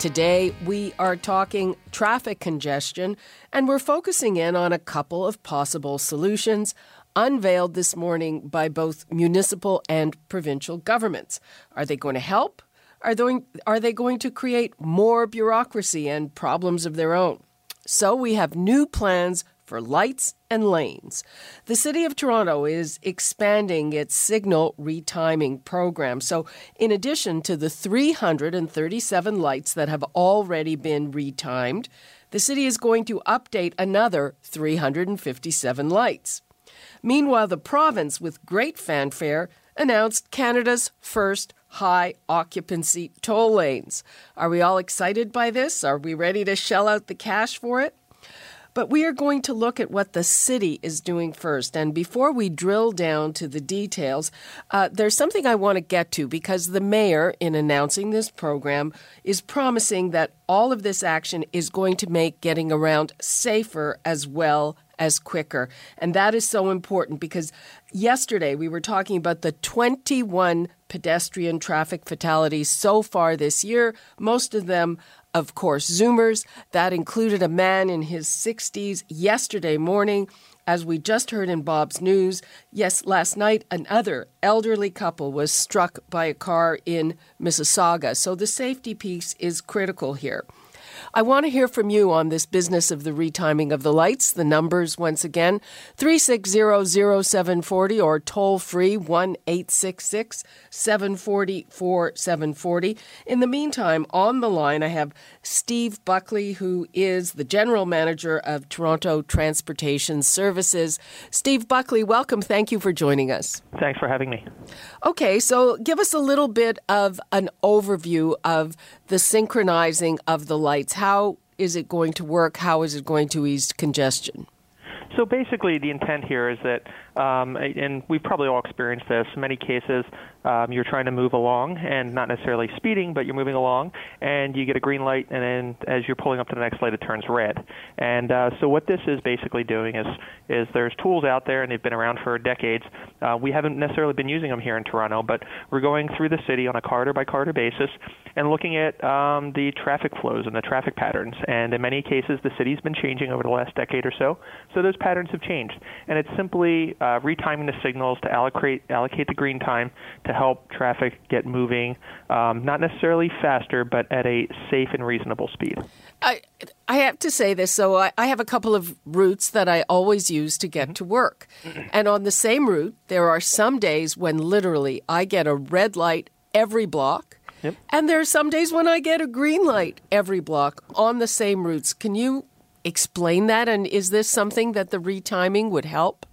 Today, we are talking traffic congestion, and we're focusing in on a couple of possible solutions unveiled this morning by both municipal and provincial governments. Are they going to help? Are they, are they going to create more bureaucracy and problems of their own? So, we have new plans for lights and lanes. The City of Toronto is expanding its signal retiming program. So, in addition to the 337 lights that have already been retimed, the city is going to update another 357 lights. Meanwhile, the province, with great fanfare, announced Canada's first high occupancy toll lanes. Are we all excited by this? Are we ready to shell out the cash for it? But we are going to look at what the city is doing first. And before we drill down to the details, uh, there's something I want to get to because the mayor, in announcing this program, is promising that all of this action is going to make getting around safer as well as quicker. And that is so important because yesterday we were talking about the 21 pedestrian traffic fatalities so far this year, most of them of course, Zoomers. That included a man in his 60s yesterday morning. As we just heard in Bob's News, yes, last night another elderly couple was struck by a car in Mississauga. So the safety piece is critical here. I want to hear from you on this business of the retiming of the lights. The numbers, once again, 3600740 or toll free 1 866 740 4740. In the meantime, on the line, I have Steve Buckley, who is the general manager of Toronto Transportation Services. Steve Buckley, welcome. Thank you for joining us. Thanks for having me. Okay, so give us a little bit of an overview of the synchronizing of the lights. How is it going to work? How is it going to ease congestion? So basically, the intent here is that, um, and we've probably all experienced this. In many cases, um, you're trying to move along and not necessarily speeding, but you're moving along, and you get a green light, and then as you're pulling up to the next light, it turns red. And uh, so what this is basically doing is is there's tools out there, and they've been around for decades. Uh, we haven't necessarily been using them here in Toronto, but we're going through the city on a corridor by corridor basis and looking at um, the traffic flows and the traffic patterns. And in many cases, the city's been changing over the last decade or so, so those patterns have changed. And it's simply uh, retiming the signals to allocate allocate the green time to help traffic get moving, um, not necessarily faster, but at a safe and reasonable speed. I I have to say this. So I, I have a couple of routes that I always use to get mm-hmm. to work, and on the same route, there are some days when literally I get a red light every block. Yep. And there are some days when I get a green light every block on the same routes. Can you explain that? And is this something that the retiming would help?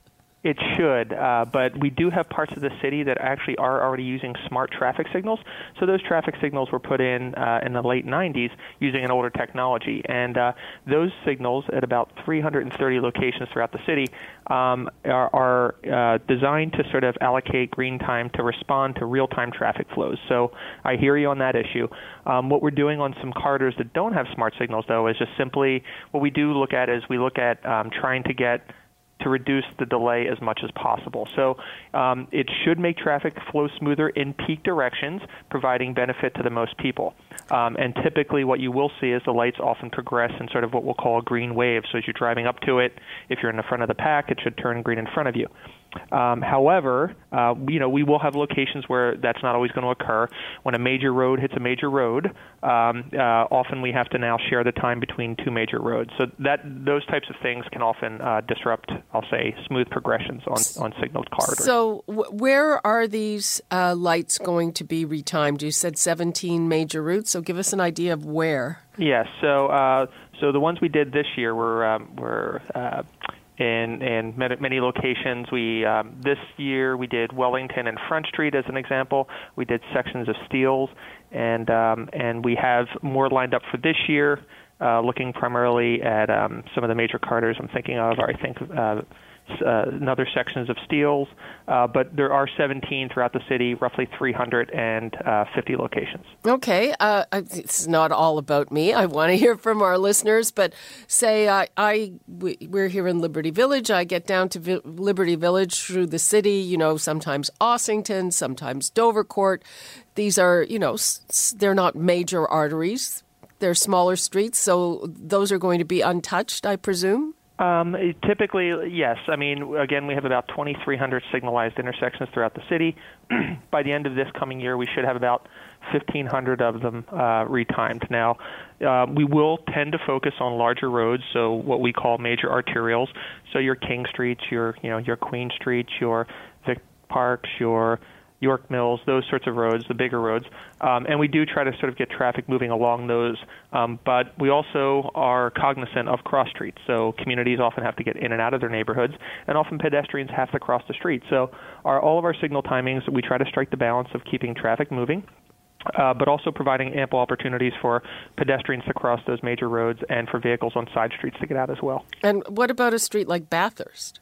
It should, uh, but we do have parts of the city that actually are already using smart traffic signals. So those traffic signals were put in uh, in the late 90s using an older technology, and uh, those signals at about 330 locations throughout the city um, are, are uh, designed to sort of allocate green time to respond to real-time traffic flows. So I hear you on that issue. Um, what we're doing on some corridors that don't have smart signals, though, is just simply what we do look at is we look at um, trying to get to reduce the delay as much as possible. So um, it should make traffic flow smoother in peak directions, providing benefit to the most people. Um, and typically, what you will see is the lights often progress in sort of what we'll call a green wave. So as you're driving up to it, if you're in the front of the pack, it should turn green in front of you. Um, however, uh, you know we will have locations where that's not always going to occur. When a major road hits a major road, um, uh, often we have to now share the time between two major roads. So that those types of things can often uh, disrupt, I'll say, smooth progressions on on signaled corridors. So w- where are these uh, lights going to be retimed? You said 17 major routes. So give us an idea of where. Yes. so uh, so the ones we did this year were um, were uh, in in many locations. We um, this year we did Wellington and Front Street as an example. We did sections of Steeles, and um, and we have more lined up for this year. Uh, looking primarily at um, some of the major corridors I'm thinking of, I think uh, uh, another sections of Steeles, uh, but there are 17 throughout the city, roughly 350 locations. Okay, uh, it's not all about me. I want to hear from our listeners, but say I, I we're here in Liberty Village. I get down to Vi- Liberty Village through the city. You know, sometimes Ossington, sometimes Dovercourt. These are, you know, they're not major arteries. They're smaller streets, so those are going to be untouched, I presume. Um, typically, yes. I mean, again, we have about 2,300 signalized intersections throughout the city. By the end of this coming year, we should have about 1,500 of them uh, retimed. Now, uh, we will tend to focus on larger roads, so what we call major arterials. So your King Streets, your you know your Queen Streets, your Vic Parks, your York Mills, those sorts of roads, the bigger roads. Um, and we do try to sort of get traffic moving along those. Um, but we also are cognizant of cross streets. So communities often have to get in and out of their neighborhoods, and often pedestrians have to cross the street. So our, all of our signal timings, we try to strike the balance of keeping traffic moving. Uh, but also providing ample opportunities for pedestrians to cross those major roads and for vehicles on side streets to get out as well. And what about a street like Bathurst?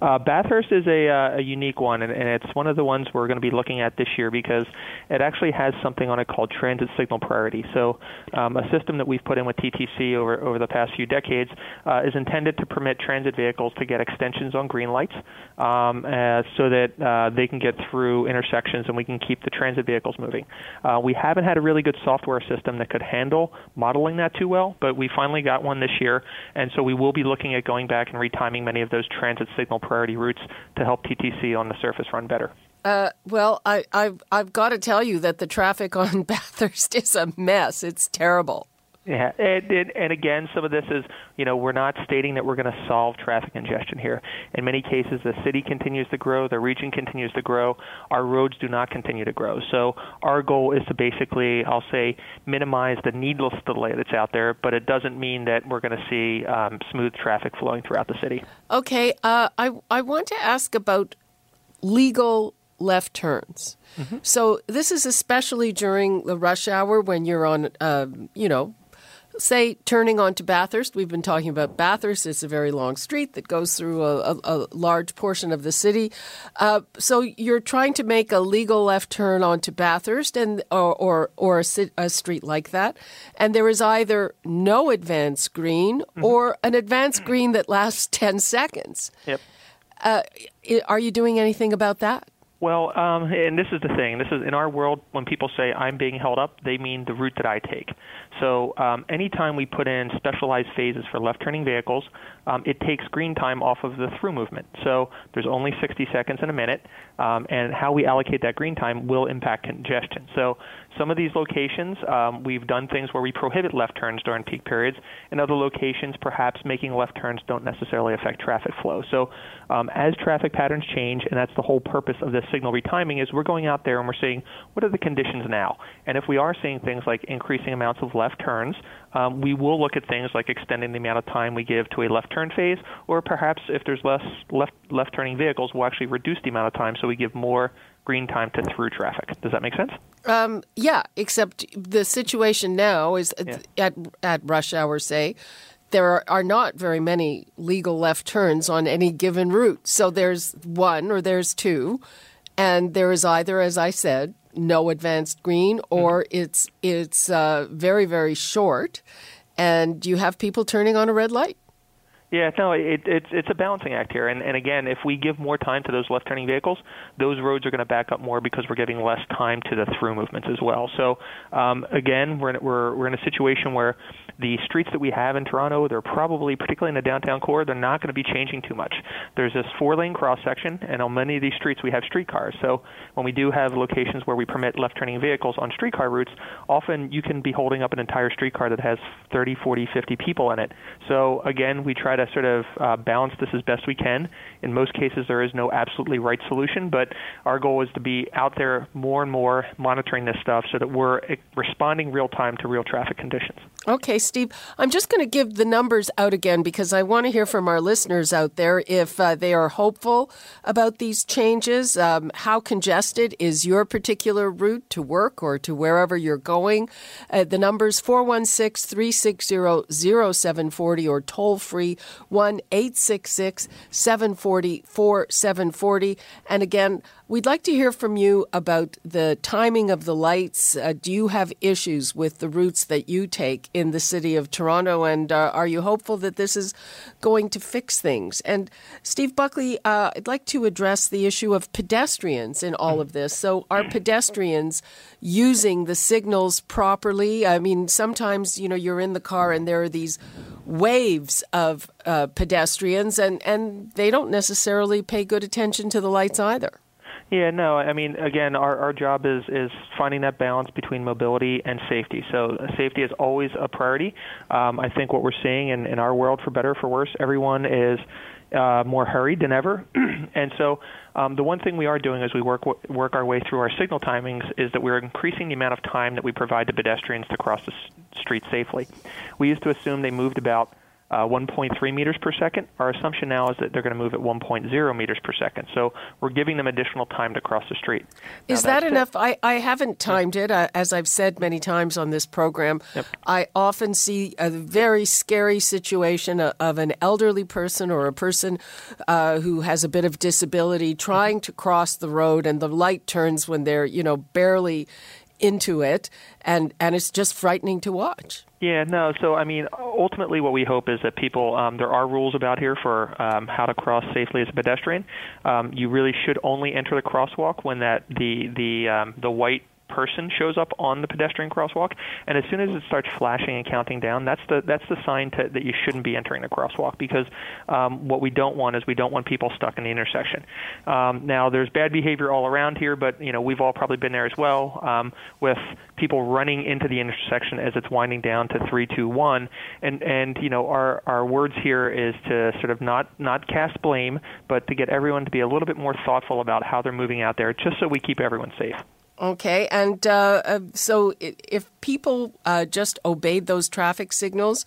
Uh, Bathurst is a, uh, a unique one, and, and it's one of the ones we're going to be looking at this year because it actually has something on it called transit signal priority. So, um, a system that we've put in with TTC over over the past few decades uh, is intended to permit transit vehicles to get extensions on green lights, um, uh, so that uh, they can get through intersections and we can keep the transit vehicles moving. Uh, we haven't had a really good software system that could handle modeling that too well, but we finally got one this year, and so we will be looking at going back and retiming many of those transit signal priority routes to help TTC on the surface run better. Uh, well, I, I've, I've got to tell you that the traffic on Bathurst is a mess. It's terrible. Yeah, and, and, and again, some of this is, you know, we're not stating that we're going to solve traffic congestion here. In many cases, the city continues to grow, the region continues to grow, our roads do not continue to grow. So our goal is to basically, I'll say, minimize the needless delay that's out there, but it doesn't mean that we're going to see um, smooth traffic flowing throughout the city. Okay, uh, I I want to ask about legal left turns. Mm-hmm. So this is especially during the rush hour when you're on, uh, you know, say turning onto Bathurst, we've been talking about Bathurst. It's a very long street that goes through a, a, a large portion of the city. Uh, so you're trying to make a legal left turn onto Bathurst and or or, or a, a, street like that, and there is either no advance green mm-hmm. or an advance green that lasts ten seconds. Yep. Uh, are you doing anything about that? Well, um, and this is the thing. This is in our world when people say I'm being held up, they mean the route that I take. So um, anytime we put in specialized phases for left-turning vehicles, um, it takes green time off of the through movement. So there's only 60 seconds in a minute, um, and how we allocate that green time will impact congestion. So some of these locations, um, we've done things where we prohibit left turns during peak periods. In other locations, perhaps making left turns don't necessarily affect traffic flow. So um, as traffic patterns change, and that's the whole purpose of this signal retiming, is we're going out there and we're seeing what are the conditions now. And if we are seeing things like increasing amounts of left turns, um, we will look at things like extending the amount of time we give to a left turn phase, or perhaps if there's less left left turning vehicles, we'll actually reduce the amount of time so we give more green time to through traffic. Does that make sense? Um, yeah, except the situation now is yeah. at at rush hour, say. There are, are not very many legal left turns on any given route. So there's one or there's two, and there is either, as I said, no advanced green, or mm-hmm. it's it's uh, very very short, and you have people turning on a red light. Yeah, no, it, it's it's a balancing act here, and and again, if we give more time to those left-turning vehicles, those roads are going to back up more because we're giving less time to the through movements as well. So um, again, we're in, we're we're in a situation where the streets that we have in Toronto, they're probably, particularly in the downtown core, they're not going to be changing too much. There's this four-lane cross section, and on many of these streets we have streetcars. So when we do have locations where we permit left-turning vehicles on streetcar routes, often you can be holding up an entire streetcar that has 30, 40, 50 people in it. So again, we try to sort of uh, balance this as best we can. In most cases, there is no absolutely right solution, but our goal is to be out there more and more monitoring this stuff so that we're eh, responding real time to real traffic conditions. Okay, Steve, I'm just going to give the numbers out again because I want to hear from our listeners out there if uh, they are hopeful about these changes. Um, how congested is your particular route to work or to wherever you're going? Uh, the numbers 416 360 0740 or toll free 1 866 740 4740. And again, we'd like to hear from you about the timing of the lights. Uh, do you have issues with the routes that you take in the city of Toronto? And uh, are you hopeful that this is going to fix things? And Steve Buckley, uh, I'd like to address the issue of pedestrians in all of this. So, are pedestrians using the signals properly? I mean, sometimes, you know, you're in the car and there are these waves of uh, pedestrians, and, and they don't necessarily pay good attention to the lights either. Yeah, no, I mean, again, our, our job is, is finding that balance between mobility and safety. So uh, safety is always a priority. Um, I think what we're seeing in, in our world, for better or for worse, everyone is uh, more hurried than ever. and so um, the one thing we are doing as we work work our way through our signal timings is that we're increasing the amount of time that we provide to pedestrians to cross the s- street safely. We used to assume they moved about uh, 1.3 meters per second. Our assumption now is that they're going to move at 1.0 meters per second. So we're giving them additional time to cross the street. Is now, that enough? I, I haven't timed it. Uh, as I've said many times on this program, yep. I often see a very scary situation of an elderly person or a person uh, who has a bit of disability trying to cross the road, and the light turns when they're, you know, barely into it, and, and it's just frightening to watch. Yeah, no. So, I mean, ultimately, what we hope is that people. Um, there are rules about here for um, how to cross safely as a pedestrian. Um, you really should only enter the crosswalk when that the the um, the white person shows up on the pedestrian crosswalk, and as soon as it starts flashing and counting down, that's the that's the sign to, that you shouldn't be entering the crosswalk because um, what we don't want is we don't want people stuck in the intersection. Um, now, there's bad behavior all around here, but you know we've all probably been there as well um, with people running into the intersection as it's winding down to three, two, one, and and you know our our words here is to sort of not not cast blame, but to get everyone to be a little bit more thoughtful about how they're moving out there, just so we keep everyone safe. Okay, and uh, uh, so if people uh, just obeyed those traffic signals,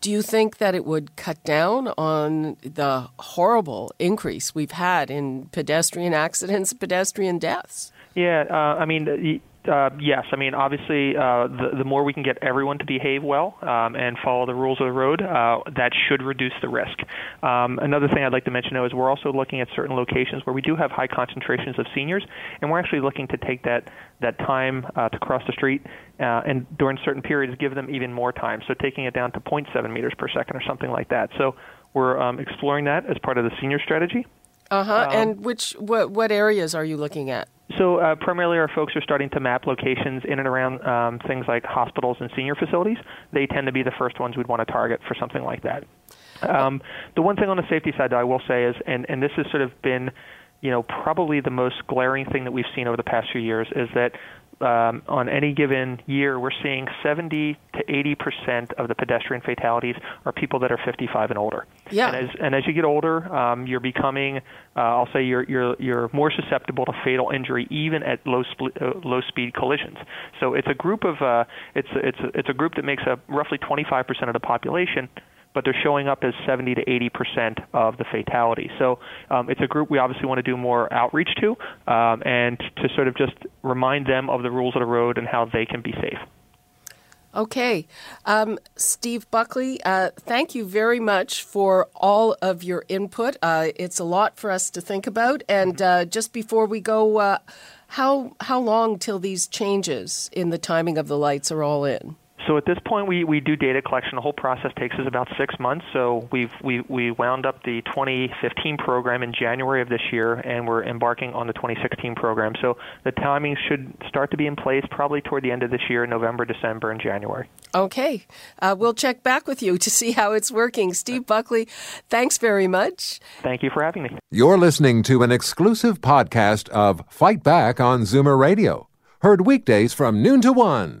do you think that it would cut down on the horrible increase we've had in pedestrian accidents, pedestrian deaths? Yeah, uh, I mean, uh, yes, I mean obviously uh, the the more we can get everyone to behave well um, and follow the rules of the road, uh, that should reduce the risk. Um, another thing I'd like to mention though is we're also looking at certain locations where we do have high concentrations of seniors, and we're actually looking to take that that time uh, to cross the street uh, and during certain periods give them even more time. So taking it down to 0.7 meters per second or something like that. So we're um, exploring that as part of the senior strategy. Uh huh. Um, and which what what areas are you looking at? So uh, primarily, our folks are starting to map locations in and around um, things like hospitals and senior facilities. They tend to be the first ones we'd want to target for something like that. Um, the one thing on the safety side, though, I will say is, and, and this has sort of been, you know, probably the most glaring thing that we've seen over the past few years is that um, on any given year, we're seeing 70 to 80 percent of the pedestrian fatalities are people that are 55 and older. Yeah. And as, and as you get older, um, you're becoming, uh, I'll say, you're you're you're more susceptible to fatal injury even at low sp- uh, low speed collisions. So it's a group of uh, it's it's it's a group that makes up roughly 25 percent of the population but they're showing up as 70 to 80 percent of the fatalities. So um, it's a group we obviously want to do more outreach to, um, and to sort of just remind them of the rules of the road and how they can be safe. Okay. Um, Steve Buckley, uh, thank you very much for all of your input. Uh, it's a lot for us to think about. And uh, just before we go, uh, how, how long till these changes in the timing of the lights are all in? So at this point, we, we do data collection. The whole process takes us about six months. So we've we, we wound up the 2015 program in January of this year, and we're embarking on the 2016 program. So the timing should start to be in place probably toward the end of this year, November, December, and January. Okay, uh, we'll check back with you to see how it's working. Steve Buckley, thanks very much. Thank you for having me. You're listening to an exclusive podcast of Fight Back on Zoomer Radio, heard weekdays from noon to one.